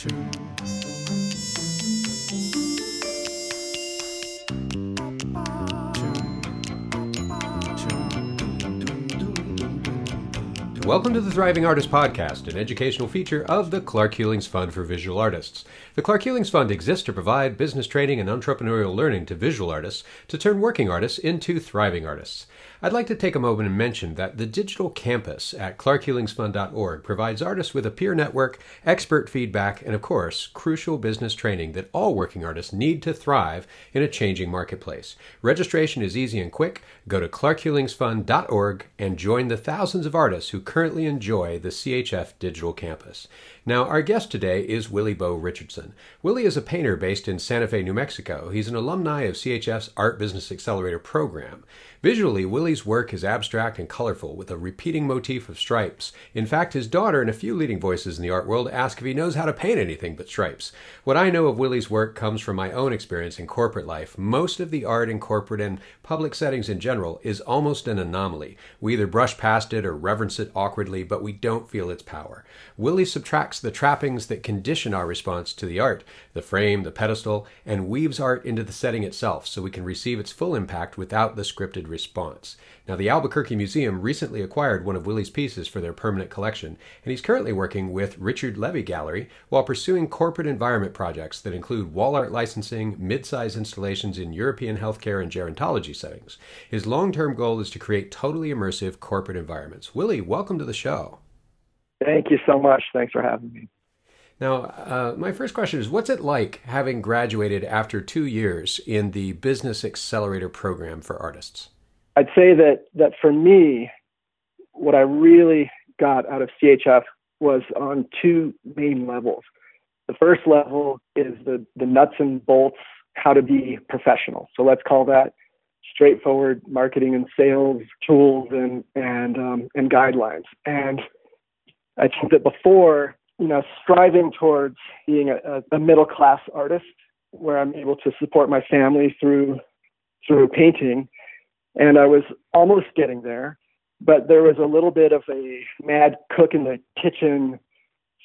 Welcome to the Thriving Artist Podcast, an educational feature of the Clark Hulings Fund for Visual Artists. The Clark Hulings Fund exists to provide business training and entrepreneurial learning to visual artists to turn working artists into thriving artists. I'd like to take a moment and mention that the digital campus at clarkhulingsfund.org provides artists with a peer network, expert feedback, and of course, crucial business training that all working artists need to thrive in a changing marketplace. Registration is easy and quick. Go to clarkhulingsfund.org and join the thousands of artists who currently enjoy the CHF digital campus. Now, our guest today is Willy Bo Richardson. Willy is a painter based in Santa Fe, New Mexico. He's an alumni of CHF's Art Business Accelerator program. Visually, Willy's work is abstract and colorful with a repeating motif of stripes. In fact, his daughter and a few leading voices in the art world ask if he knows how to paint anything but stripes. What I know of Willy's work comes from my own experience in corporate life. Most of the art in corporate and public settings in general is almost an anomaly. We either brush past it or reverence it awkwardly, but we don't feel its power. Willy subtracts the trappings that condition our response to the art, the frame, the pedestal, and weaves art into the setting itself so we can receive its full impact without the scripted response. Now, the Albuquerque Museum recently acquired one of Willy's pieces for their permanent collection, and he's currently working with Richard Levy Gallery while pursuing corporate environment projects that include wall art licensing, mid-size installations in European healthcare and gerontology settings. His long-term goal is to create totally immersive corporate environments. Willy, welcome to the show. Thank you so much. Thanks for having me. Now, uh, my first question is What's it like having graduated after two years in the Business Accelerator program for artists? I'd say that, that for me, what I really got out of CHF was on two main levels. The first level is the, the nuts and bolts, how to be professional. So let's call that straightforward marketing and sales tools and, and, um, and guidelines. And I think that before you know, striving towards being a, a middle class artist where I'm able to support my family through through painting. And I was almost getting there, but there was a little bit of a mad cook in the kitchen,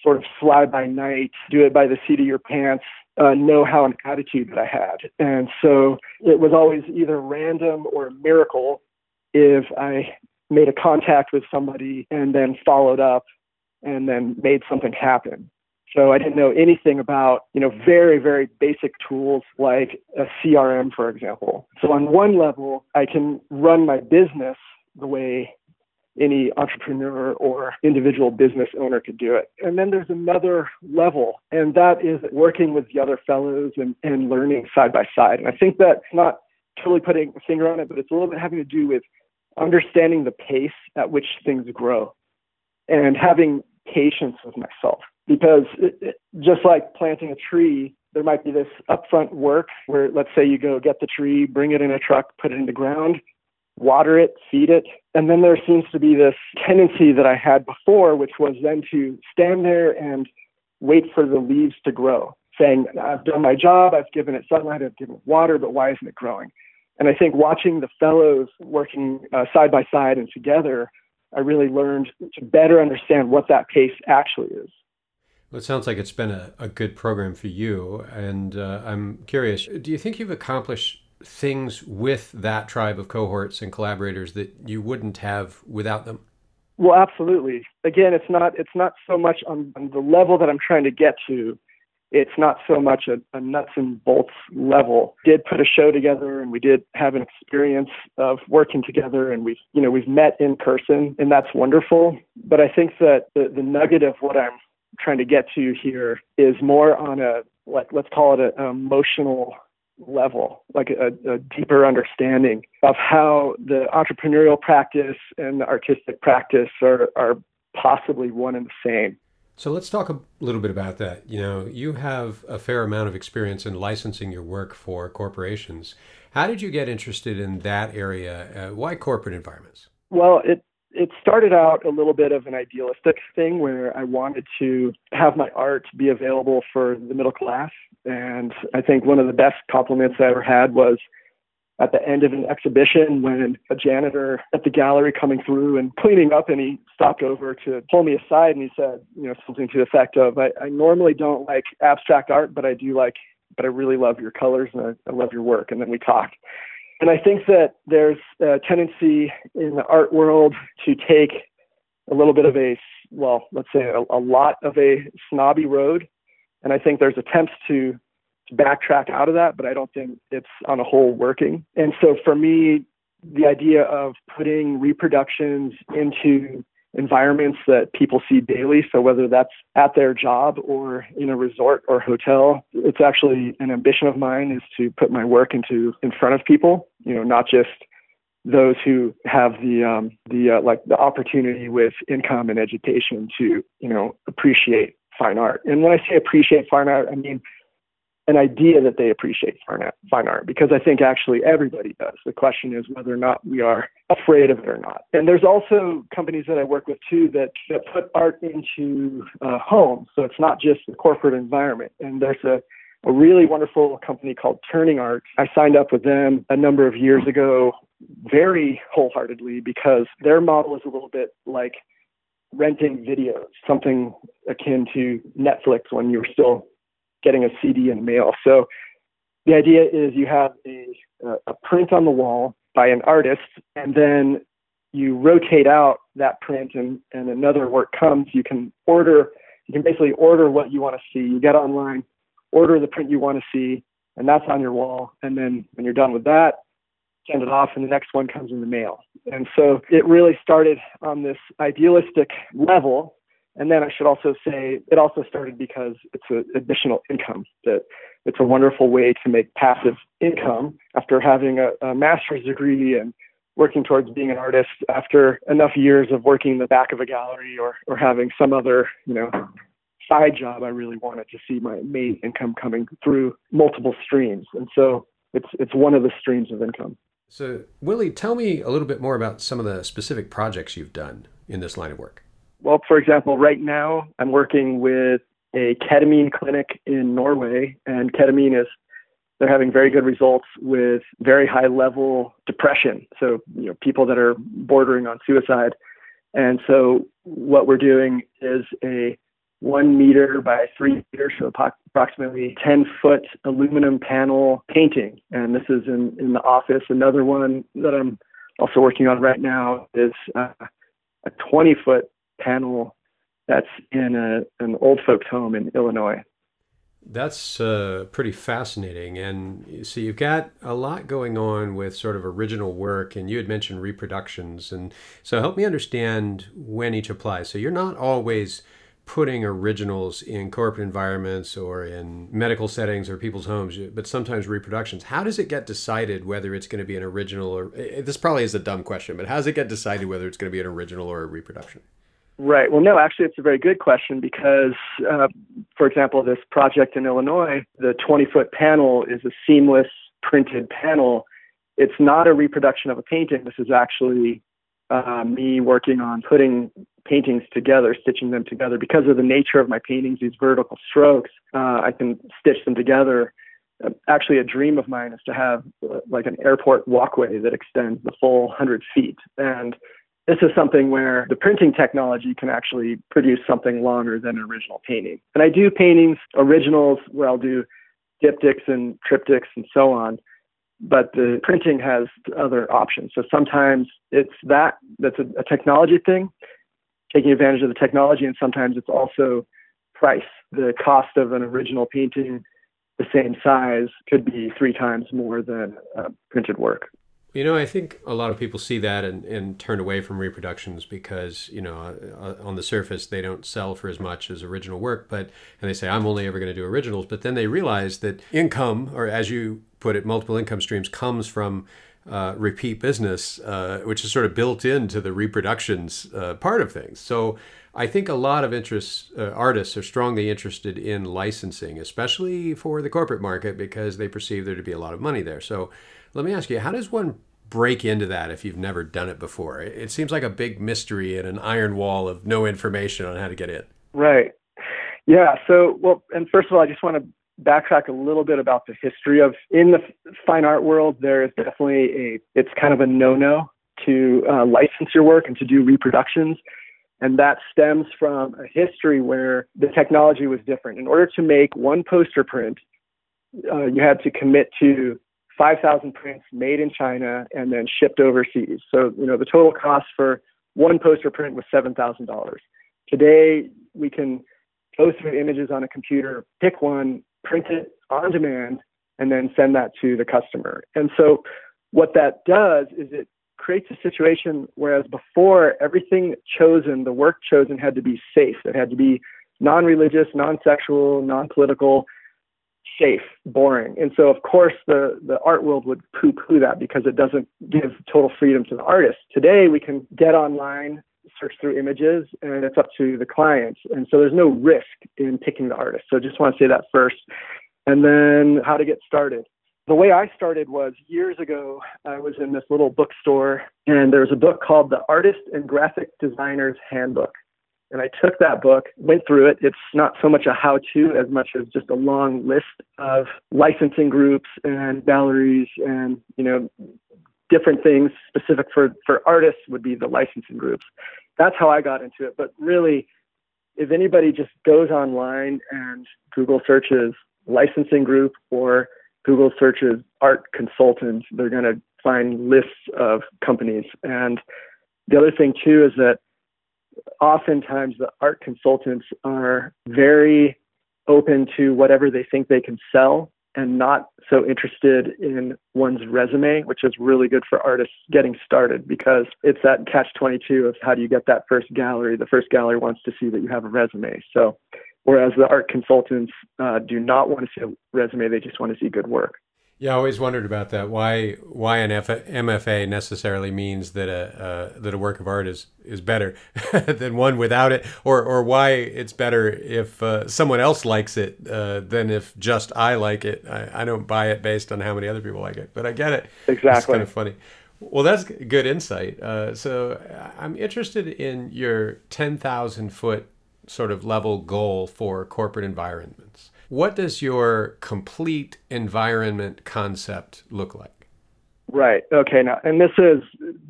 sort of fly by night, do it by the seat of your pants, uh, know how an attitude that I had. And so it was always either random or a miracle if I made a contact with somebody and then followed up and then made something happen. So I didn't know anything about, you know, very, very basic tools like a CRM, for example. So on one level, I can run my business the way any entrepreneur or individual business owner could do it. And then there's another level, and that is working with the other fellows and, and learning side by side. And I think that's not totally putting a finger on it, but it's a little bit having to do with understanding the pace at which things grow and having patience with myself because it, it, just like planting a tree, there might be this upfront work where let's say you go get the tree, bring it in a truck, put it in the ground, water it, feed it. And then there seems to be this tendency that I had before, which was then to stand there and wait for the leaves to grow, saying, I've done my job, I've given it sunlight, I've given it water, but why isn't it growing? And I think watching the fellows working uh, side by side and together I really learned to better understand what that pace actually is. Well, it sounds like it's been a, a good program for you. And uh, I'm curious do you think you've accomplished things with that tribe of cohorts and collaborators that you wouldn't have without them? Well, absolutely. Again, it's not it's not so much on, on the level that I'm trying to get to it's not so much a, a, nuts and bolts level. Did put a show together and we did have an experience of working together and we've you know we've met in person and that's wonderful. But I think that the, the nugget of what I'm trying to get to here is more on a like let's call it an emotional level, like a, a, deeper understanding of how the entrepreneurial practice and the artistic practice are, are possibly one and the same. So let's talk a little bit about that. You know, you have a fair amount of experience in licensing your work for corporations. How did you get interested in that area? Uh, why corporate environments? Well, it it started out a little bit of an idealistic thing where I wanted to have my art be available for the middle class. And I think one of the best compliments I ever had was at the end of an exhibition when a janitor at the gallery coming through and cleaning up and he stopped over to pull me aside and he said, you know, something to the effect of, I, I normally don't like abstract art, but I do like, but I really love your colors and I, I love your work. And then we talked. And I think that there's a tendency in the art world to take a little bit of a, well, let's say a, a lot of a snobby road. And I think there's attempts to to backtrack out of that, but I don't think it's on a whole working. And so for me, the idea of putting reproductions into environments that people see daily. So whether that's at their job or in a resort or hotel, it's actually an ambition of mine is to put my work into in front of people. You know, not just those who have the um, the uh, like the opportunity with income and education to you know appreciate fine art. And when I say appreciate fine art, I mean an idea that they appreciate fine art, because I think actually everybody does. The question is whether or not we are afraid of it or not. And there's also companies that I work with too that, that put art into uh, homes. So it's not just the corporate environment. And there's a, a really wonderful company called Turning Art. I signed up with them a number of years ago very wholeheartedly because their model is a little bit like renting videos, something akin to Netflix when you were still getting a CD in the mail. So the idea is you have a, a print on the wall by an artist, and then you rotate out that print and, and another work comes. You can order, you can basically order what you want to see. You get online, order the print you want to see, and that's on your wall. And then when you're done with that, send it off, and the next one comes in the mail. And so it really started on this idealistic level and then I should also say it also started because it's an additional income that it's a wonderful way to make passive income after having a, a master's degree and working towards being an artist after enough years of working in the back of a gallery or, or having some other, you know, side job, I really wanted to see my main income coming through multiple streams. And so it's it's one of the streams of income. So Willy, tell me a little bit more about some of the specific projects you've done in this line of work. Well, for example, right now I'm working with a ketamine clinic in Norway, and ketamine is they're having very good results with very high level depression. So, you know, people that are bordering on suicide. And so, what we're doing is a one meter by three meters, so approximately 10 foot aluminum panel painting. And this is in, in the office. Another one that I'm also working on right now is uh, a 20 foot panel that's in a, an old folks home in Illinois. That's uh, pretty fascinating. And see, you've got a lot going on with sort of original work, and you had mentioned reproductions. And so help me understand when each applies. So you're not always putting originals in corporate environments or in medical settings or people's homes, but sometimes reproductions. How does it get decided whether it's going to be an original or eh, this probably is a dumb question, but how does it get decided whether it's going to be an original or a reproduction? Right. Well, no, actually, it's a very good question because, uh, for example, this project in Illinois, the 20 foot panel is a seamless printed panel. It's not a reproduction of a painting. This is actually uh, me working on putting paintings together, stitching them together. Because of the nature of my paintings, these vertical strokes, uh, I can stitch them together. Uh, actually, a dream of mine is to have uh, like an airport walkway that extends the full 100 feet. And this is something where the printing technology can actually produce something longer than an original painting. And I do paintings, originals, where I'll do diptychs and triptychs and so on. But the printing has other options. So sometimes it's that, that's a, a technology thing, taking advantage of the technology, and sometimes it's also price. The cost of an original painting the same size could be three times more than uh, printed work. You know, I think a lot of people see that and, and turn away from reproductions because, you know, uh, on the surface, they don't sell for as much as original work. But, and they say, I'm only ever going to do originals. But then they realize that income, or as you put it, multiple income streams comes from uh, repeat business, uh, which is sort of built into the reproductions uh, part of things. So I think a lot of interest uh, artists are strongly interested in licensing, especially for the corporate market, because they perceive there to be a lot of money there. So let me ask you, how does one break into that if you've never done it before? It seems like a big mystery and an iron wall of no information on how to get in. Right. Yeah. So, well, and first of all, I just want to backtrack a little bit about the history of in the fine art world. There is definitely a it's kind of a no-no to uh, license your work and to do reproductions. And that stems from a history where the technology was different. In order to make one poster print, uh, you had to commit to 5,000 prints made in China and then shipped overseas. So, you know, the total cost for one poster print was $7,000. Today, we can go through images on a computer, pick one, print it on demand, and then send that to the customer. And so, what that does is it creates a situation whereas before everything chosen, the work chosen had to be safe. It had to be non religious, non sexual, non political, safe, boring. And so, of course, the, the art world would poo poo that because it doesn't give total freedom to the artist. Today, we can get online, search through images, and it's up to the client. And so, there's no risk in picking the artist. So, I just want to say that first. And then, how to get started. The way I started was years ago, I was in this little bookstore, and there was a book called The Artist and Graphic Designer's Handbook. And I took that book, went through it. It's not so much a how to as much as just a long list of licensing groups and galleries and, you know, different things specific for, for artists would be the licensing groups. That's how I got into it. But really, if anybody just goes online and Google searches licensing group or Google searches art consultants, they're going to find lists of companies. And the other thing, too, is that oftentimes the art consultants are very open to whatever they think they can sell and not so interested in one's resume, which is really good for artists getting started because it's that catch 22 of how do you get that first gallery? The first gallery wants to see that you have a resume. So, whereas the art consultants uh, do not want to see a resume, they just want to see good work. Yeah, I always wondered about that. Why why an F- MFA necessarily means that a uh, that a work of art is is better than one without it, or or why it's better if uh, someone else likes it uh, than if just I like it. I, I don't buy it based on how many other people like it, but I get it. Exactly. It's kind of funny. Well, that's good insight. Uh, so I'm interested in your ten thousand foot sort of level goal for corporate environments. What does your complete environment concept look like? Right. Okay. Now, and this is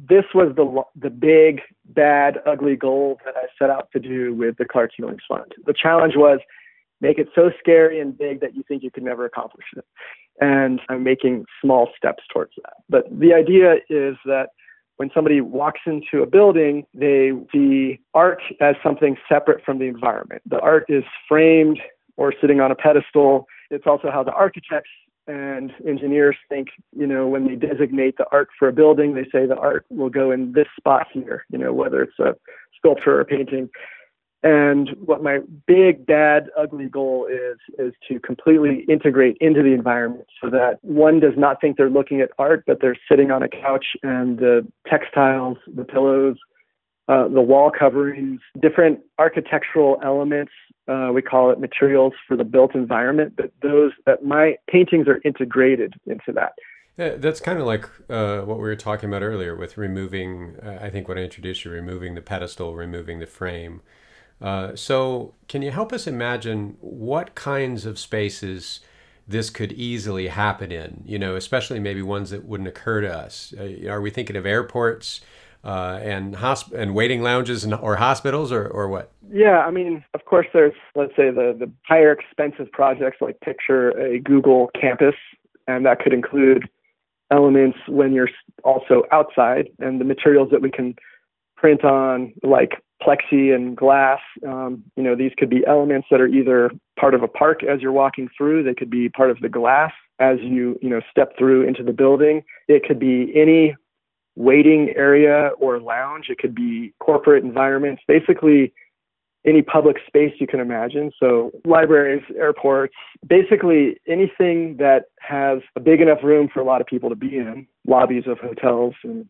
this was the the big bad ugly goal that I set out to do with the Clark Hulings Fund. The challenge was make it so scary and big that you think you could never accomplish it. And I'm making small steps towards that. But the idea is that when somebody walks into a building, they see art as something separate from the environment. The art is framed or sitting on a pedestal. It's also how the architects and engineers think, you know, when they designate the art for a building, they say the art will go in this spot here, you know, whether it's a sculpture or painting. And what my big, bad, ugly goal is, is to completely integrate into the environment so that one does not think they're looking at art, but they're sitting on a couch and the textiles, the pillows, uh, the wall coverings, different architectural elements. Uh, we call it materials for the built environment, but those that my paintings are integrated into that. Yeah, that's kind of like uh, what we were talking about earlier with removing. Uh, I think what I introduced you, removing the pedestal, removing the frame. Uh, so, can you help us imagine what kinds of spaces this could easily happen in? You know, especially maybe ones that wouldn't occur to us. are we thinking of airports? Uh, and hosp- and waiting lounges and, or hospitals or, or what? Yeah, I mean, of course, there's let's say the the higher expensive projects like picture a Google campus, and that could include elements when you're also outside and the materials that we can print on like plexi and glass um, you know these could be elements that are either part of a park as you're walking through they could be part of the glass as you you know step through into the building it could be any waiting area or lounge. It could be corporate environments, basically any public space you can imagine. So libraries, airports, basically anything that has a big enough room for a lot of people to be in, lobbies of hotels and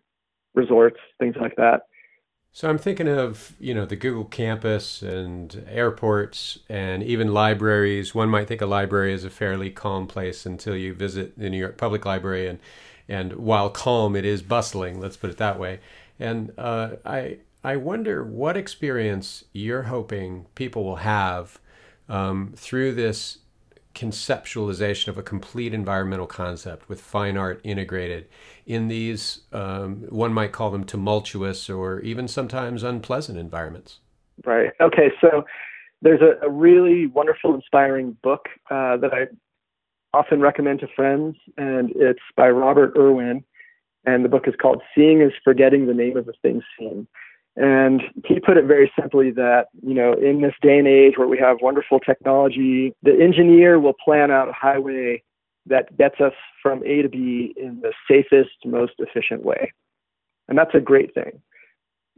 resorts, things like that. So I'm thinking of, you know, the Google campus and airports and even libraries. One might think a library is a fairly calm place until you visit the New York Public Library and and while calm, it is bustling. Let's put it that way. And uh, I I wonder what experience you're hoping people will have um, through this conceptualization of a complete environmental concept with fine art integrated in these, um, one might call them tumultuous or even sometimes unpleasant environments. Right. Okay. So there's a, a really wonderful, inspiring book uh, that I often recommend to friends, and it's by Robert Irwin. And the book is called Seeing is Forgetting the Name of the Thing Seen. And he put it very simply that, you know, in this day and age where we have wonderful technology, the engineer will plan out a highway that gets us from A to B in the safest, most efficient way. And that's a great thing.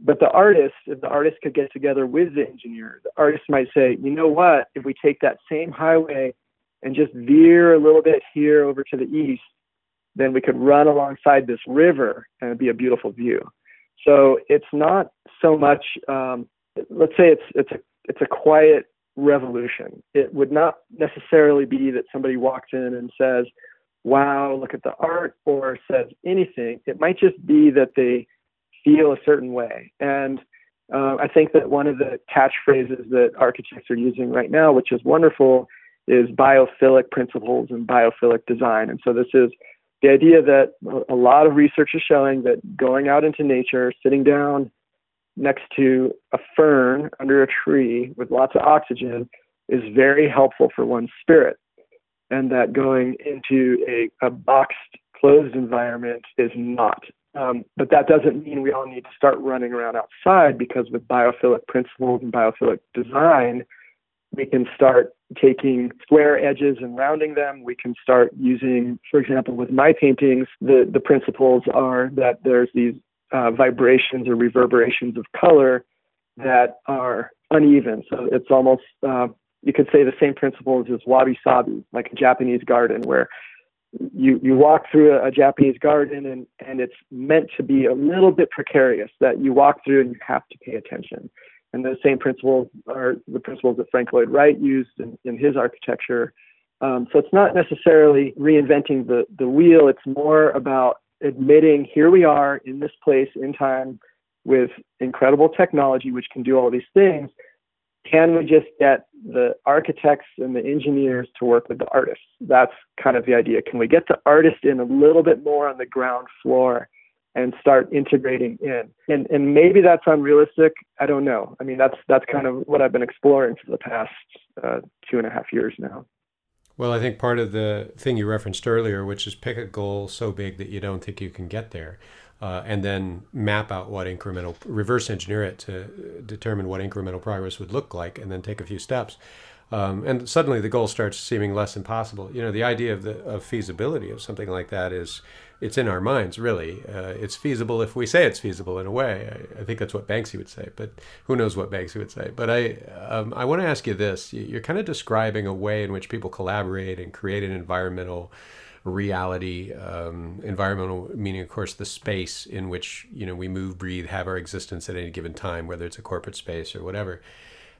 But the artist, if the artist could get together with the engineer, the artist might say, you know what, if we take that same highway and just veer a little bit here over to the east, then we could run alongside this river and it'd be a beautiful view. So it's not so much. Um, let's say it's it's a it's a quiet revolution. It would not necessarily be that somebody walks in and says, "Wow, look at the art," or says anything. It might just be that they feel a certain way. And uh, I think that one of the catchphrases that architects are using right now, which is wonderful, is biophilic principles and biophilic design. And so this is the idea that a lot of research is showing that going out into nature, sitting down next to a fern under a tree with lots of oxygen is very helpful for one's spirit. And that going into a, a boxed, closed environment is not. Um, but that doesn't mean we all need to start running around outside because with biophilic principles and biophilic design, we can start taking square edges and rounding them. We can start using, for example, with my paintings, the, the principles are that there's these uh, vibrations or reverberations of color that are uneven. So it's almost, uh, you could say the same principles as wabi sabi, like a Japanese garden, where you, you walk through a, a Japanese garden and, and it's meant to be a little bit precarious that you walk through and you have to pay attention. And those same principles are the principles that Frank Lloyd Wright used in, in his architecture. Um, so it's not necessarily reinventing the, the wheel, it's more about admitting here we are in this place in time with incredible technology which can do all these things. Can we just get the architects and the engineers to work with the artists? That's kind of the idea. Can we get the artist in a little bit more on the ground floor and start integrating in. And and maybe that's unrealistic. I don't know. I mean, that's that's kind of what I've been exploring for the past uh, two and a half years now. Well, I think part of the thing you referenced earlier, which is pick a goal so big that you don't think you can get there, uh, and then map out what incremental, reverse engineer it to determine what incremental progress would look like, and then take a few steps. Um, and suddenly the goal starts seeming less impossible. You know, the idea of the of feasibility of something like that is it's in our minds, really. Uh, it's feasible if we say it's feasible in a way. I, I, think that's what Banksy would say, but who knows what Banksy would say. But I, um, I want to ask you this: You're kind of describing a way in which people collaborate and create an environmental reality. Um, environmental meaning, of course, the space in which you know we move, breathe, have our existence at any given time, whether it's a corporate space or whatever.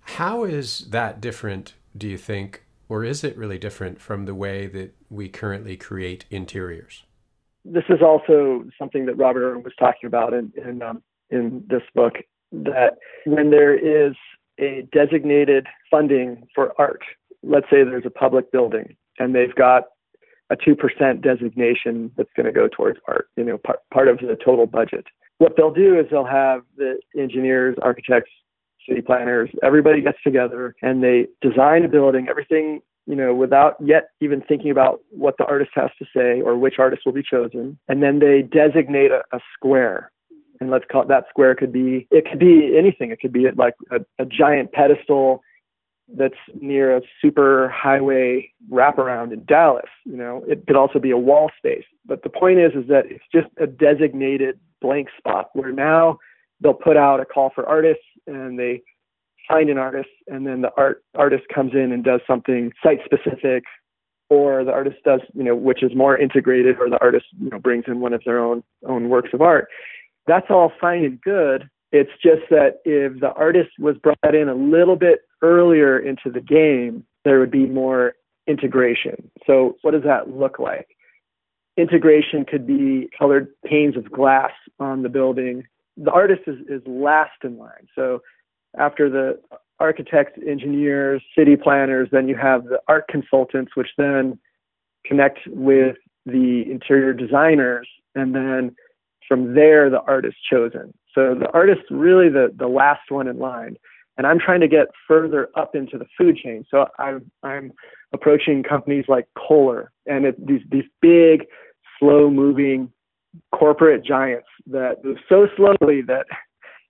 How is that different? Do you think, or is it really different from the way that we currently create interiors? This is also something that Robert Irwin was talking about in in, um, in this book that when there is a designated funding for art, let's say there's a public building and they've got a 2% designation that's going to go towards art, you know, part, part of the total budget. What they'll do is they'll have the engineers, architects, city planners, everybody gets together and they design a building, everything you know, without yet even thinking about what the artist has to say or which artist will be chosen. And then they designate a, a square. And let's call it that square could be, it could be anything. It could be like a, a giant pedestal that's near a super highway wraparound in Dallas. You know, it could also be a wall space. But the point is, is that it's just a designated blank spot where now they'll put out a call for artists and they find an artist and then the art artist comes in and does something site specific or the artist does you know which is more integrated or the artist you know brings in one of their own own works of art. That's all fine and good. It's just that if the artist was brought in a little bit earlier into the game there would be more integration. So what does that look like? Integration could be colored panes of glass on the building. The artist is, is last in line. So after the architects, engineers, city planners. Then you have the art consultants, which then connect with the interior designers, and then from there the art is chosen. So the artist really the the last one in line. And I'm trying to get further up into the food chain. So I'm I'm approaching companies like Kohler and it, these these big, slow moving corporate giants that move so slowly that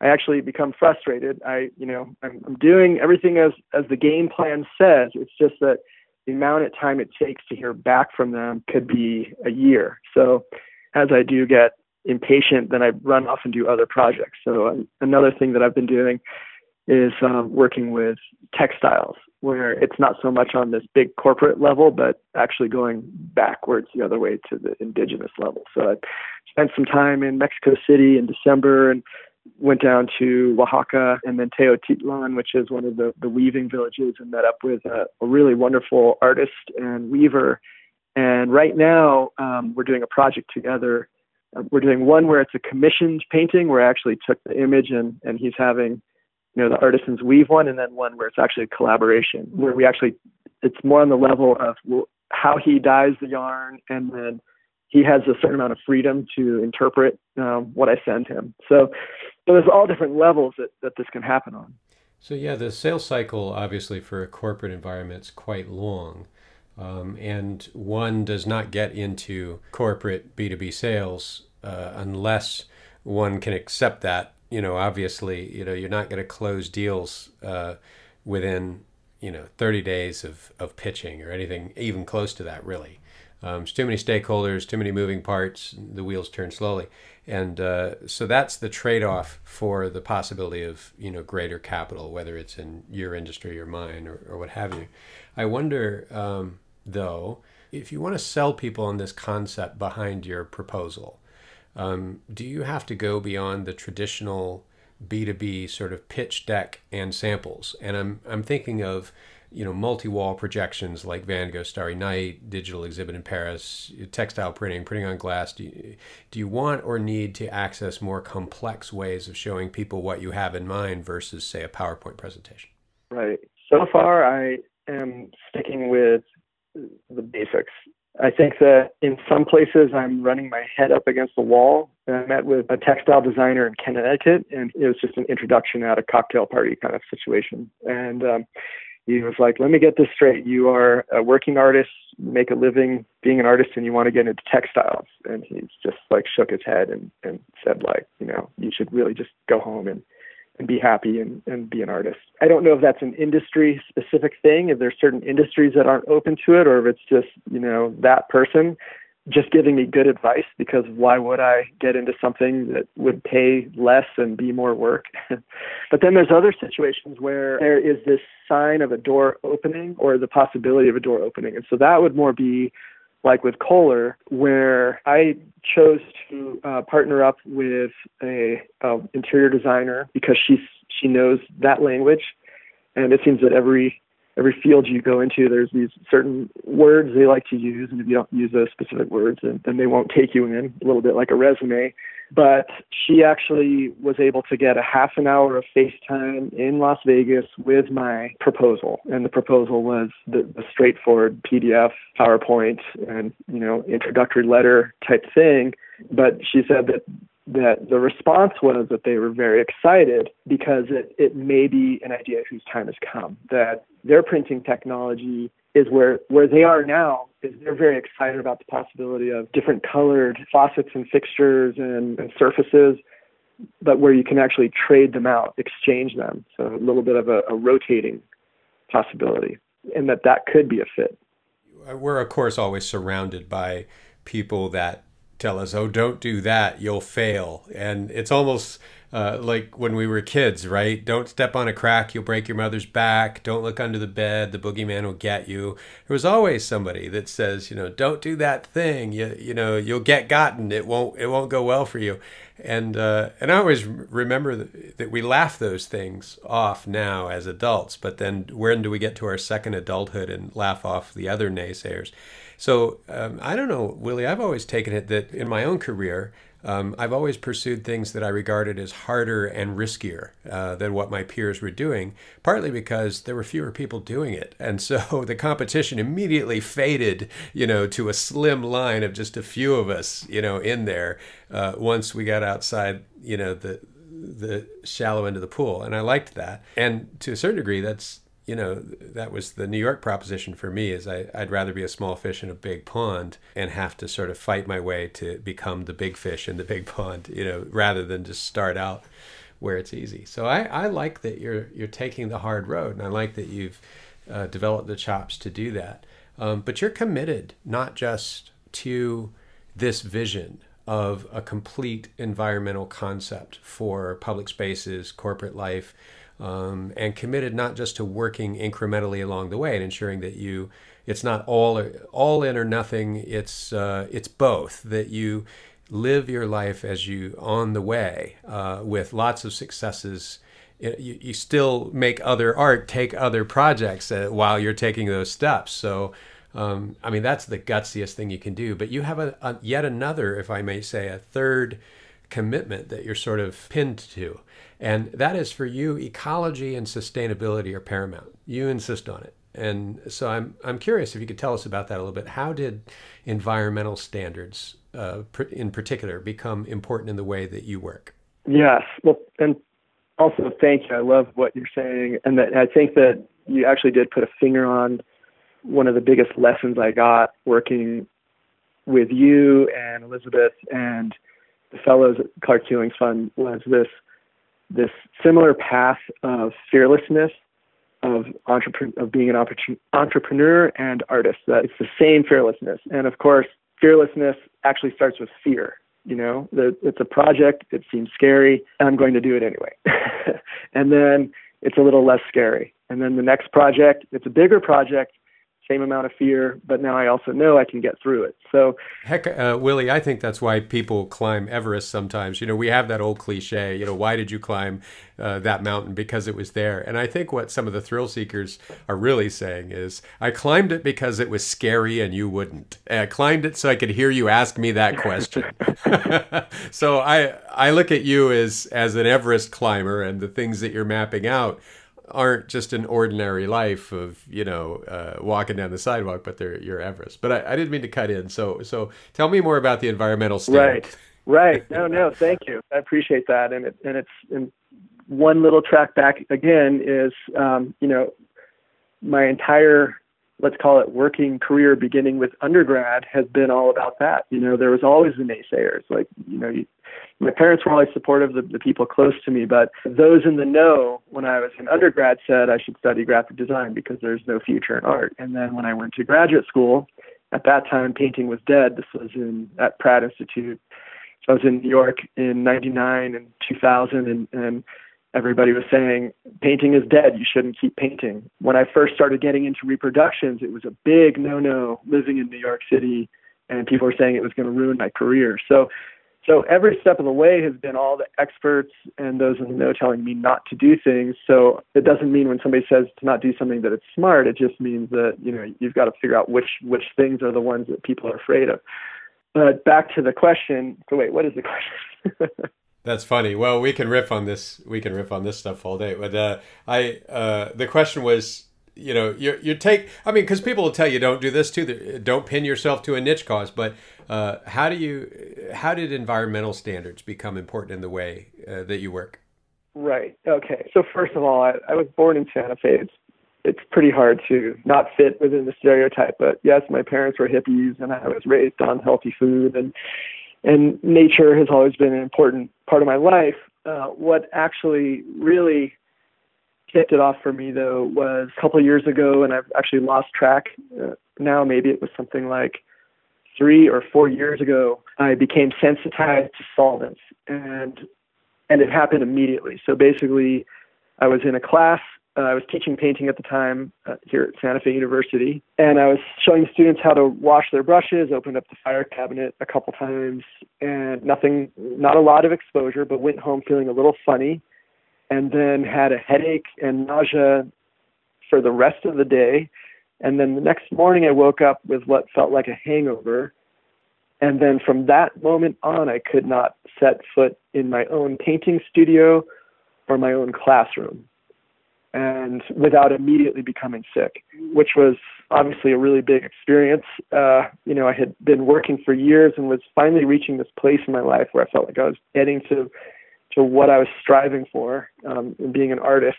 I actually become frustrated. I, you know, I'm, I'm doing everything as as the game plan says. It's just that the amount of time it takes to hear back from them could be a year. So as I do get impatient, then I run off and do other projects. So um, another thing that I've been doing is um, working with textiles, where it's not so much on this big corporate level, but actually going backwards the other way to the indigenous level. So I spent some time in Mexico City in December and went down to Oaxaca and then Teotitlan, which is one of the, the weaving villages, and met up with a, a really wonderful artist and weaver. And right now, um, we're doing a project together. Uh, we're doing one where it's a commissioned painting, where I actually took the image and, and he's having, you know, the artisans weave one, and then one where it's actually a collaboration, where we actually, it's more on the level of how he dyes the yarn and then he has a certain amount of freedom to interpret um, what I send him. So, so there's all different levels that, that this can happen on. So yeah, the sales cycle obviously for a corporate environment is quite long. Um, and one does not get into corporate B2B sales uh, unless one can accept that. You know, obviously, you know, you're not going to close deals uh, within, you know, 30 days of, of pitching or anything even close to that, really. Um, there's too many stakeholders, too many moving parts. The wheels turn slowly, and uh, so that's the trade-off for the possibility of you know greater capital, whether it's in your industry or mine or, or what have you. I wonder, um, though, if you want to sell people on this concept behind your proposal, um, do you have to go beyond the traditional B2B sort of pitch deck and samples? And I'm I'm thinking of you know, multi-wall projections like Van Gogh Starry Night, digital exhibit in Paris, textile printing, printing on glass. Do you, do you want or need to access more complex ways of showing people what you have in mind versus, say, a PowerPoint presentation? Right. So far, I am sticking with the basics. I think that in some places I'm running my head up against the wall. I met with a textile designer in Connecticut, and it was just an introduction at a cocktail party kind of situation. And um, he was like, let me get this straight. You are a working artist, make a living being an artist, and you want to get into textiles. And he just like shook his head and, and said, like, you know, you should really just go home and, and be happy and, and be an artist. I don't know if that's an industry specific thing, if there's certain industries that aren't open to it, or if it's just, you know, that person just giving me good advice because why would I get into something that would pay less and be more work? but then there's other situations where there is this sign of a door opening or the possibility of a door opening. And so that would more be like with Kohler, where I chose to uh, partner up with a, a interior designer because she's she knows that language, and it seems that every every field you go into, there's these certain words they like to use, and if you don't use those specific words, then, then they won't take you in. A little bit like a resume. But she actually was able to get a half an hour of FaceTime in Las Vegas with my proposal, and the proposal was the, the straightforward PDF, PowerPoint, and you know introductory letter type thing. But she said that that the response was that they were very excited because it, it may be an idea whose time has come, that their printing technology is where, where they are now is they're very excited about the possibility of different colored faucets and fixtures and, and surfaces, but where you can actually trade them out, exchange them. So a little bit of a, a rotating possibility and that that could be a fit. We're, of course, always surrounded by people that tell us, "Oh, don't do that; you'll fail." And it's almost uh, like when we were kids, right? Don't step on a crack; you'll break your mother's back. Don't look under the bed; the boogeyman will get you. There was always somebody that says, you know, don't do that thing. You you know, you'll get gotten. It won't it won't go well for you. And uh, and I always remember that, that we laugh those things off now as adults, but then when do we get to our second adulthood and laugh off the other naysayers? So um, I don't know, Willy. I've always taken it that in my own career, um, I've always pursued things that I regarded as harder and riskier uh, than what my peers were doing, partly because there were fewer people doing it. And so the competition immediately faded, you know, to a slim line of just a few of us, you know, in there uh, once we got outside, you know, the the shallow end of the pool. And I liked that. And to a certain degree, that's you know that was the New York proposition for me is I, would rather be a small fish in a big pond and have to sort of fight my way to become the big fish in the big pond you know rather than just start out where it's easy. So I, I like that you're you're taking the hard road and I like that you've uh, developed the chops to do that. Um, but you're committed not just to this vision of a complete environmental concept for public spaces corporate life um, and committed not just to working incrementally along the way and ensuring that you it's not all all in or nothing it's uh, it's both that you live your life as you on the way uh, with lots of successes. You, you still make other art take other projects uh, while you're taking those steps. So um, I mean that's the gutsiest thing you can do. But you have a, a yet another if I may say a third commitment that you're sort of pinned to and that is for you, ecology and sustainability are paramount. You insist on it. And so I'm, I'm curious if you could tell us about that a little bit. How did environmental standards, uh, in particular, become important in the way that you work? Yes. Well, and also thank you. I love what you're saying. And that I think that you actually did put a finger on one of the biggest lessons I got working with you and Elizabeth and the fellows at Clark Hulings Fund was this this similar path of fearlessness, of entrepreneur, of being an entrepreneur and artist. That it's the same fearlessness, and of course, fearlessness actually starts with fear. You know, it's a project. It seems scary. I'm going to do it anyway, and then it's a little less scary. And then the next project, it's a bigger project, same amount of fear, but now I also know I can get through it. So, heck, uh, Willy, I think that's why people climb Everest sometimes. You know, we have that old cliche, you know, why did you climb uh, that mountain? Because it was there. And I think what some of the thrill seekers are really saying is, I climbed it because it was scary and you wouldn't. I climbed it so I could hear you ask me that question. so I I look at you as as an Everest climber and the things that you're mapping out aren't just an ordinary life of you know uh, walking down the sidewalk, but they're your Everest. But I, I, didn't mean to cut in. So so tell me more about the environmental state. Right, right. No, no. Thank you. I appreciate that. And it, and it's and one little track back again is um, you know my entire let's call it working career beginning with undergrad has been all about that. You know, there was always the naysayers. Like, you know, you, my parents were always supportive of the people close to me, but those in the know when I was an undergrad said I should study graphic design because there's no future in art. And then when I went to graduate school, at that time painting was dead. This was in at Pratt Institute. So I was in New York in 99 and 2000 and, and everybody was saying painting is dead. You shouldn't keep painting. When i first started getting into reproductions it was a big no no living in new york city and people were saying it was going to ruin my career. So so every step of the way has been all the experts and those in the know telling me not to do things. So it doesn't mean when somebody says to not do something that it's smart it just means that you know you've got to figure out which which things are the ones that people are afraid of. But back to the question so wait what is the question That's funny. Well, we can riff on this. We can riff on this stuff all day. But uh, I, uh, the question was, you know, you you take. I mean, because people will tell you don't do this too. Don't pin yourself to a niche cause. But uh, how do you? How did environmental standards become important in the way uh, that you work? Right. Okay. So first of all, I, I was born in Santa Fe. It's it's pretty hard to not fit within the stereotype. But yes, my parents were hippies, and I was raised on healthy food and and nature has always been an important part of my life. Uh, what actually really kicked it off for me though was a couple of years ago, and I've actually lost track uh, now. Maybe it was something like three or four years ago. I became sensitized to solvents, and and it happened immediately. So basically, I was in a class uh, I was teaching painting at the time uh, here at Santa Fe University, and I was showing students how to wash their brushes, opened up the fire cabinet a couple times, and nothing, not a lot of exposure, but went home feeling a little funny, and then had a headache and nausea for the rest of the day. And then the next morning, I woke up with what felt like a hangover. And then from that moment on, I could not set foot in my own painting studio or my own classroom and without immediately becoming sick, which was obviously a really big experience. Uh, you know, I had been working for years and was finally reaching this place in my life where I felt like I was getting to to what I was striving for, um, being an artist,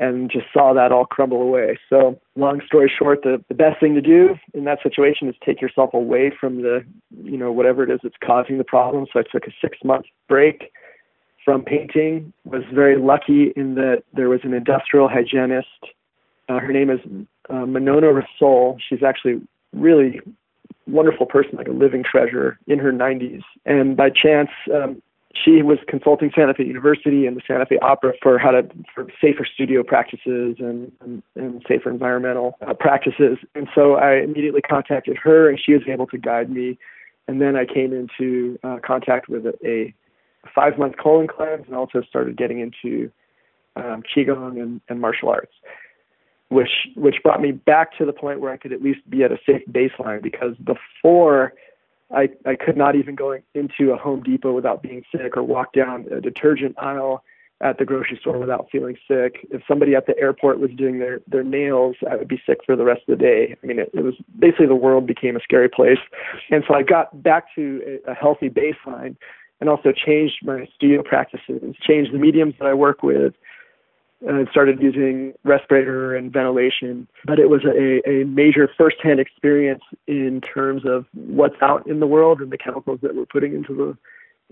and just saw that all crumble away. So, long story short, the, the best thing to do in that situation is take yourself away from the, you know, whatever it is that's causing the problem. So I took a six month break from painting. Was very lucky in that there was an industrial hygienist. Uh, her name is uh, Monona Rossol. She's actually really wonderful person, like a living treasure in her 90s. And by chance, um, she was consulting Santa Fe University and the Santa Fe Opera for how to for safer studio practices and and, and safer environmental uh, practices. And so I immediately contacted her, and she was able to guide me. And then I came into uh, contact with a, a five month colon cleanse, and also started getting into um, qigong and, and martial arts, which which brought me back to the point where I could at least be at a safe baseline because before I, I could not even go into a Home Depot without being sick or walk down a detergent aisle at the grocery store without feeling sick. If somebody at the airport was doing their, their nails, I would be sick for the rest of the day. I mean, it, it was basically the world became a scary place. And so I got back to a, a healthy baseline and also changed my studio practices, changed the mediums that I work with, and started using respirator and ventilation. But it was a, a major firsthand experience in terms of what's out in the world and the chemicals that we're putting into the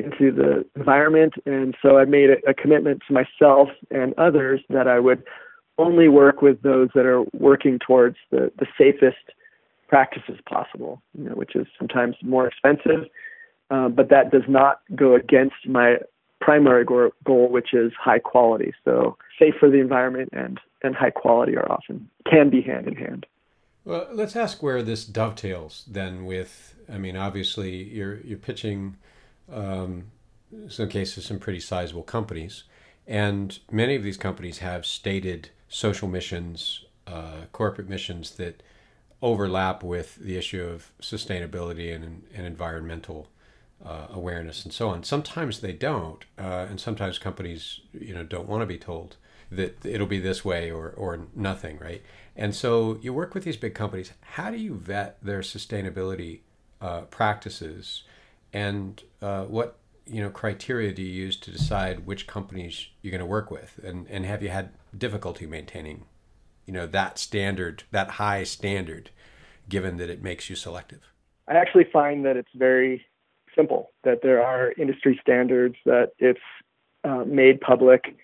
into the environment. And so I made a, a commitment to myself and others that I would only work with those that are working towards the, the safest practices possible, you know, which is sometimes more expensive, uh, but that does not go against my primary go- goal, which is high quality. So safe for the environment and, and high quality are often can be hand in hand. Well, let's ask where this dovetails then with. I mean, obviously, you're you're pitching, um, some cases, some pretty sizable companies, and many of these companies have stated social missions, uh, corporate missions that overlap with the issue of sustainability and, and environmental uh, awareness and so on. Sometimes they don't, uh, and sometimes companies, you know, don't want to be told that it'll be this way or or nothing, right? And so you work with these big companies. How do you vet their sustainability uh, practices, and uh, what you know criteria do you use to decide which companies you're going to work with? And and have you had difficulty maintaining, you know, that standard, that high standard, given that it makes you selective? I actually find that it's very simple, that there are industry standards, that it's uh, made public.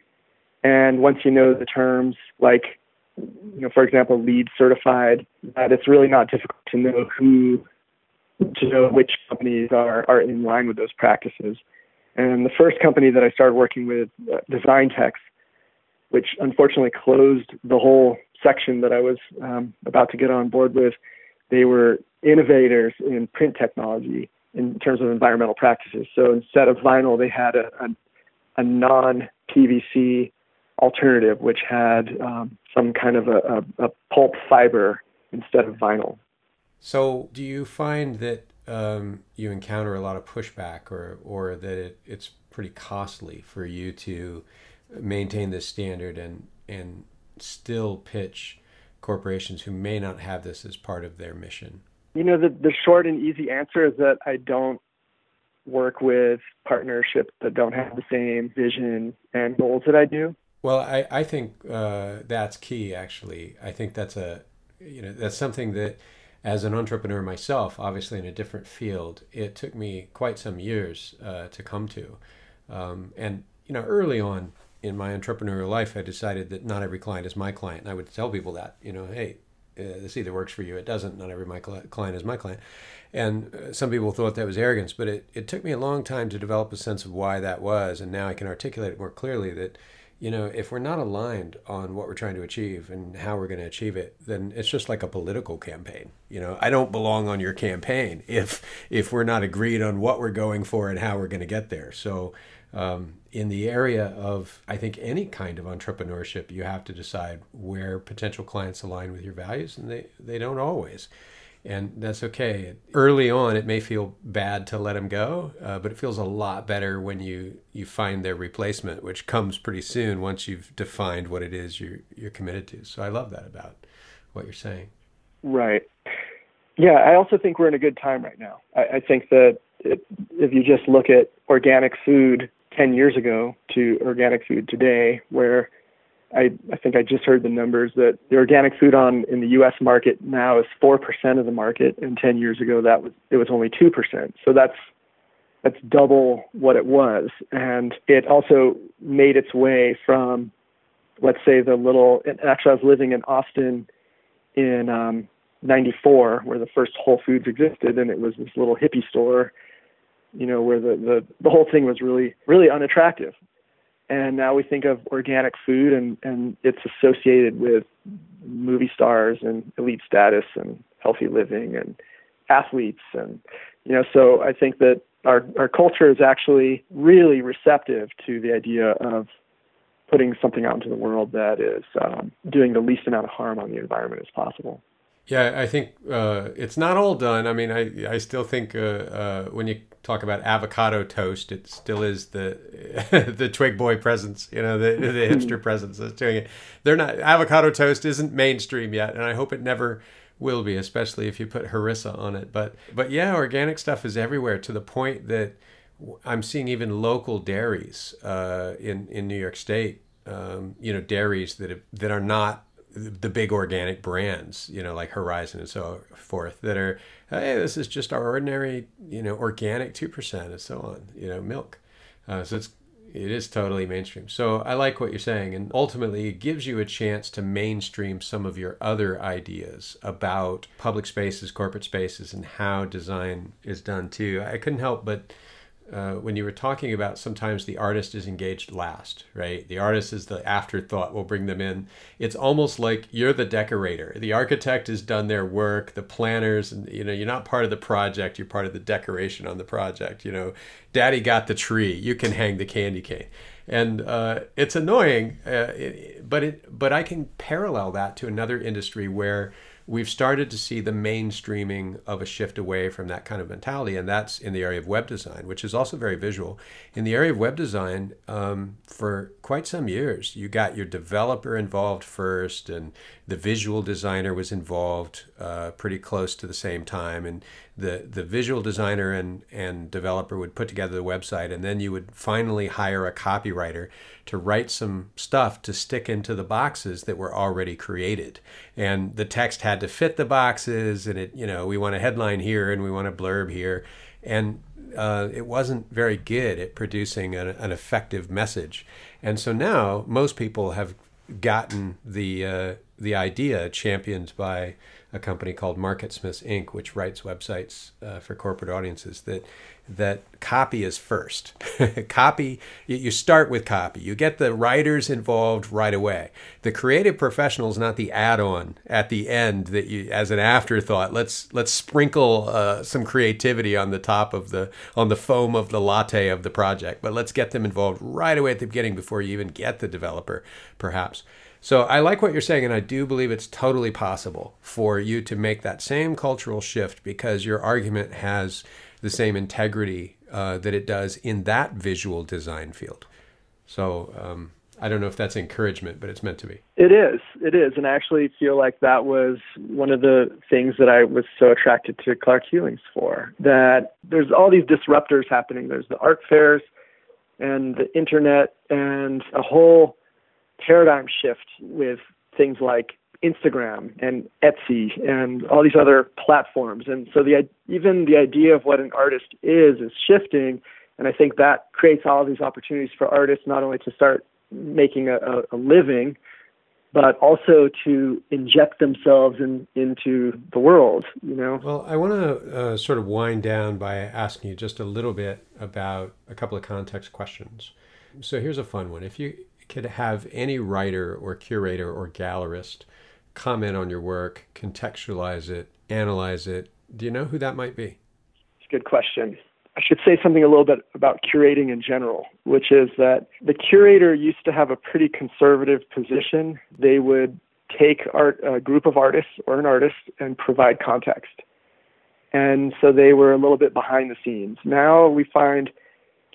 And once you know the terms, like, you know, for example, LEED certified, that it's really not difficult to know who, to know which companies are, are in line with those practices. And the first company that I started working with, uh, Designtex, which unfortunately closed the whole section that I was um, about to get on board with, they were innovators in print technology in terms of environmental practices. So instead of vinyl, they had a, a, a non PVC alternative, which had um, some kind of a, a, pulp fiber instead of vinyl. So, do you find that um, you encounter a lot of pushback, or or that it, it's pretty costly for you to maintain this standard and and still pitch corporations who may not have this as part of their mission? You know, the, the short and easy answer is that I don't work with partnerships that don't have the same vision and goals that I do. Well, I, I think uh, that's key, actually. I think that's a, you know, that's something that as an entrepreneur myself, obviously in a different field, it took me quite some years uh, to come to. Um, and, you know, early on in my entrepreneurial life, I decided that not every client is my client. And I would tell people that, you know, hey, uh, this either works for you, it doesn't. Not every my client is my client. And uh, some people thought that was arrogance, but it, it took me a long time to develop a sense of why that was. And now I can articulate it more clearly that, you know, if we're not aligned on what we're trying to achieve and how we're going to achieve it, then it's just like a political campaign. You know, I don't belong on your campaign if if we're not agreed on what we're going for and how we're going to get there. So um, in the area of, I think, any kind of entrepreneurship, you have to decide where potential clients align with your values, and they, they don't always. and that's okay. Early on, it may feel bad to let them go, uh, but it feels a lot better when you you find their replacement, which comes pretty soon once you've defined what it is you're you're committed to. So I love that about what you're saying. Right. Yeah, I also think we're in a good time right now. I, I think that it, if you just look at organic food 10 years ago to organic food today, where I, I think I just heard the numbers that the organic food on in the U.S. market now is four percent of the market, and ten years ago that was it was only two percent. So that's that's double what it was, and it also made its way from, let's say, the little. Actually, I was living in Austin in um, '94, where the first Whole Foods existed, and it was this little hippie store, you know, where the the the whole thing was really really unattractive. And now we think of organic food and and it's associated with movie stars and elite status and healthy living and athletes and you know so i think that our our culture is actually really receptive to the idea of putting something out into the world that is um, doing the least amount of harm on the environment as possible yeah, I think uh, it's not all done. I mean, I I still think uh, uh, when you talk about avocado toast, it still is the the twig boy presence, you know, the, the hipster presence that's doing it. They're not avocado toast isn't mainstream yet, and I hope it never will be, especially if you put harissa on it. But but yeah, organic stuff is everywhere to the point that I'm seeing even local dairies uh, in in New York State. Um, you know, dairies that have, that are not the big organic brands, you know, like Horizon and so forth, that are, hey, this is just our ordinary, you know, organic two percent and so on, you know, milk. Uh, so it's it is totally mainstream. So I like what you're saying, and ultimately it gives you a chance to mainstream some of your other ideas about public spaces, corporate spaces, and how design is done too. I couldn't help but uh, when you were talking about sometimes the artist is engaged last, right? The artist is the afterthought. We'll bring them in. It's almost like you're the decorator. The architect has done their work. The planners, and you know, you're not part of the project. You're part of the decoration on the project. You know, Daddy got the tree. You can hang the candy cane, and uh, it's annoying. Uh, it, but it, but I can parallel that to another industry where we've started to see the mainstreaming of a shift away from that kind of mentality, and that's in the area of web design, which is also very visual. In the area of web design, um, for quite some years, you got your developer involved first, and the visual designer was involved uh, pretty close to the same time, and the the visual designer and and developer would put together the website, and then you would finally hire a copywriter to write some stuff to stick into the boxes that were already created. And the text had to fit the boxes, and it, you know, we want a headline here and we want a blurb here. And uh, it wasn't very good at producing an, an, effective message. And so now most people have gotten the uh, the idea championed by a company called MarketSmiths Inc., which writes websites uh, for corporate audiences, that that copy is first. copy, you start with copy. You get the writers involved right away. The creative professional is not the add-on at the end that you, as an afterthought. Let's let's sprinkle uh, some creativity on the top of the on the foam of the latte of the project, but let's get them involved right away at the beginning before you even get the developer, perhaps. So I like what you're saying, and I do believe it's totally possible for you to make that same cultural shift because your argument has the same integrity uh, that it does in that visual design field. So um, I don't know if that's encouragement, but it's meant to be. It is. It is. And I actually feel like that was one of the things that I was so attracted to Clark Hulings for. That there's all these disruptors happening. There's the art fairs and the internet and a whole paradigm shift with things like Instagram and Etsy and all these other platforms. And so the even the idea of what an artist is is shifting. And I think that creates all these opportunities for artists not only to start making a, a living, but also to inject themselves in, into the world. You know. Well, I want to uh, sort of wind down by asking you just a little bit about a couple of context questions. So here's a fun one. If you could have any writer or curator or gallerist comment on your work, contextualize it, analyze it, do you know who that might be? It's a good question. I should say something a little bit about curating in general, which is that the curator used to have a pretty conservative position. They would take art, a group of artists or an artist and provide context. And so they were a little bit behind the scenes. Now we find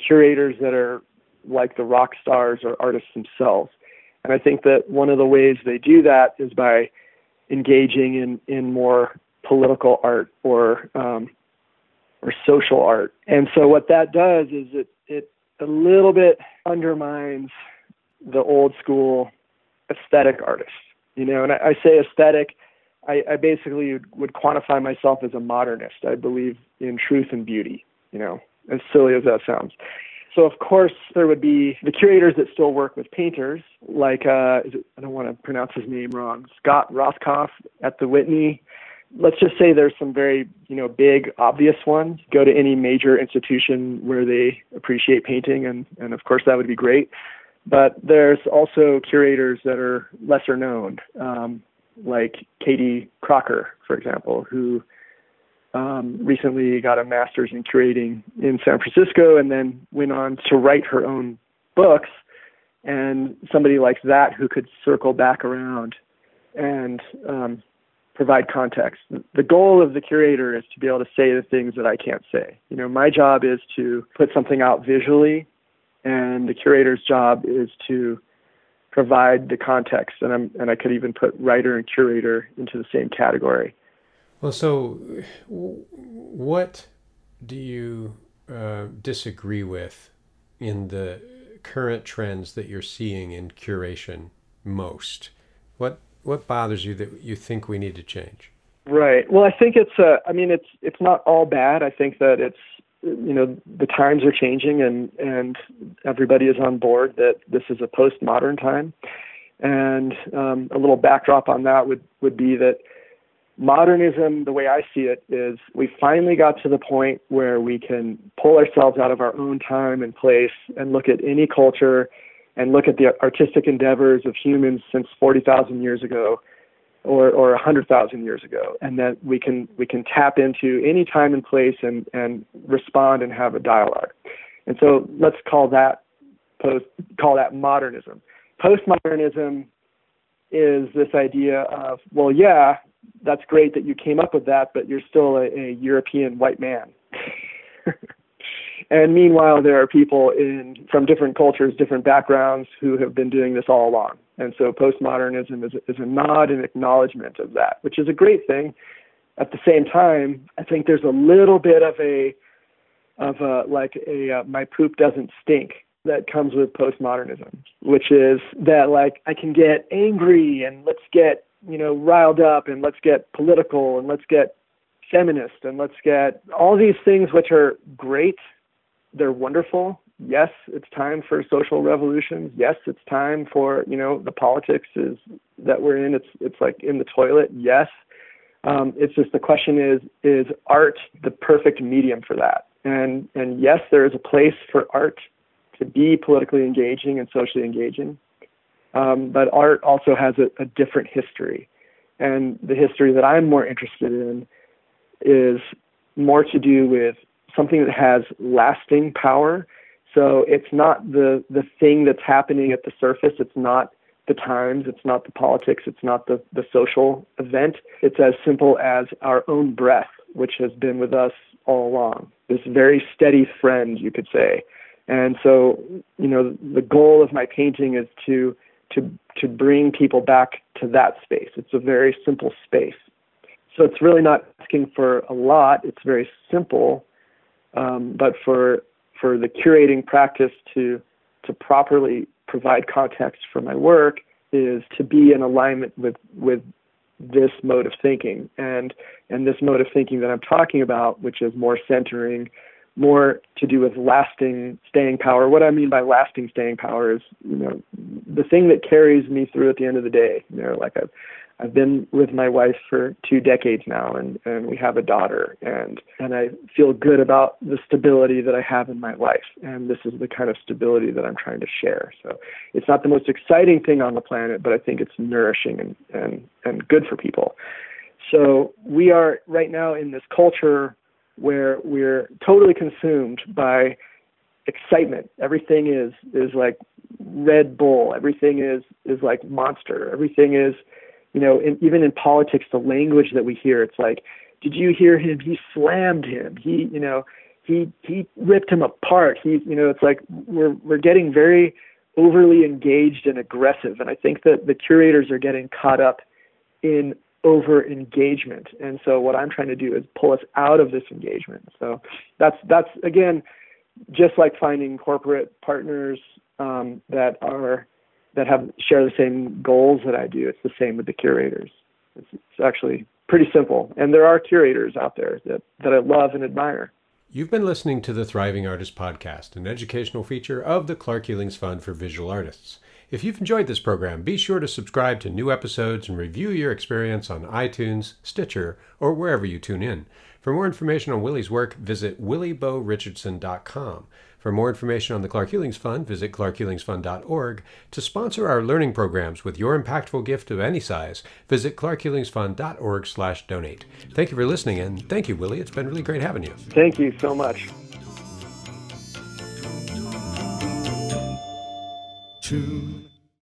curators that are like the rock stars or artists themselves. And I think that one of the ways they do that is by engaging in, in more political art or um, or social art. And so what that does is it it a little bit undermines the old school aesthetic artist. You know, and I, I say aesthetic, I, I basically would quantify myself as a modernist. I believe in truth and beauty. You know, as silly as that sounds. So of course there would be the curators that still work with painters, like uh, it, I don't want to pronounce his name wrong, Scott Rothkopf at the Whitney. Let's just say there's some very you know big obvious ones. Go to any major institution where they appreciate painting, and and of course that would be great. But there's also curators that are lesser known, um, like Katie Crocker, for example, who um, recently got a master's in curating in San Francisco and then went on to write her own books. And somebody like that who could circle back around and um, provide context. The goal of the curator is to be able to say the things that I can't say. You know, my job is to put something out visually, and the curator's job is to provide the context. And I'm and I could even put writer and curator into the same category. Well, so what do you uh, disagree with in the current trends that you're seeing in curation most? What what bothers you that you think we need to change? Right. Well, I think it's. Uh, I mean, it's it's not all bad. I think that it's you know the times are changing and and everybody is on board that this is a postmodern time. And um, a little backdrop on that would would be that modernism, the way I see it, is we finally got to the point where we can pull ourselves out of our own time and place and look at any culture and look at the artistic endeavors of humans since 40,000 years ago or, or 100,000 years ago. And that we can, we can tap into any time and place and, and respond and have a dialogue. And so let's call that post, call that modernism. Postmodernism is this idea of, well, yeah, that's great that you came up with that, but you're still a, a European white man. and meanwhile, there are people in from different cultures, different backgrounds who have been doing this all along. And so postmodernism is, is a nod and acknowledgement of that, which is a great thing. At the same time, I think there's a little bit of a of a like a uh, my poop doesn't stink that comes with postmodernism, which is that like I can get angry and let's get you know, riled up and let's get political and let's get feminist and let's get all these things which are great. They're wonderful. Yes, it's time for social revolutions. Yes, it's time for, you know, the politics is that we're in. It's it's like in the toilet. Yes. Um, it's just the question is is art the perfect medium for that? And and yes, there is a place for art to be politically engaging and socially engaging. Um, but art also has a, a different history. And the history that I'm more interested in is more to do with something that has lasting power. So it's not the, the thing that's happening at the surface. It's not the times. It's not the politics. It's not the, the social event. It's as simple as our own breath, which has been with us all along. This very steady friend, you could say. And so, you know, the goal of my painting is to to to bring people back to that space. It's a very simple space. So it's really not asking for a lot. It's very simple, um, but for for the curating practice to to properly provide context for my work is to be in alignment with with this mode of thinking and and this mode of thinking that I'm talking about, which is more centering, more to do with lasting staying power. What I mean by lasting staying power is, you know, the thing that carries me through at the end of the day. You know, like I've I've been with my wife for two decades now and, and we have a daughter and and I feel good about the stability that I have in my life and this is the kind of stability that I'm trying to share. So it's not the most exciting thing on the planet, but I think it's nourishing and, and, and good for people. So we are right now in this culture where we're totally consumed by excitement. Everything is is like Red Bull. Everything is is like Monster. Everything is, you know, in, even in politics, the language that we hear, it's like did you hear him? He slammed him. He, you know, he he ripped him apart. He, you know, it's like we're we're getting very overly engaged and aggressive, and I think that the curators are getting caught up in over engagement. And so what I'm trying to do is pull us out of this engagement. So that's that's again just like finding corporate partners um, that are that have share the same goals that I do. It's the same with the curators. It's, it's actually pretty simple, and there are curators out there that that I love and admire. You've been listening to the Thriving Artist Podcast, an educational feature of the Clark Hulings Fund for Visual Artists. If you've enjoyed this program, be sure to subscribe to new episodes and review your experience on iTunes, Stitcher, or wherever you tune in. For more information on Willy's work, visit willyborichardson.com. For more information on the Clark Hulings Fund, visit clarkhulingsfund.org. To sponsor our learning programs with your impactful gift of any size, visit clarkhulingsfund.org slash donate. Thank you for listening, and thank you, Willy. It's been really great having you. Thank you so much. Two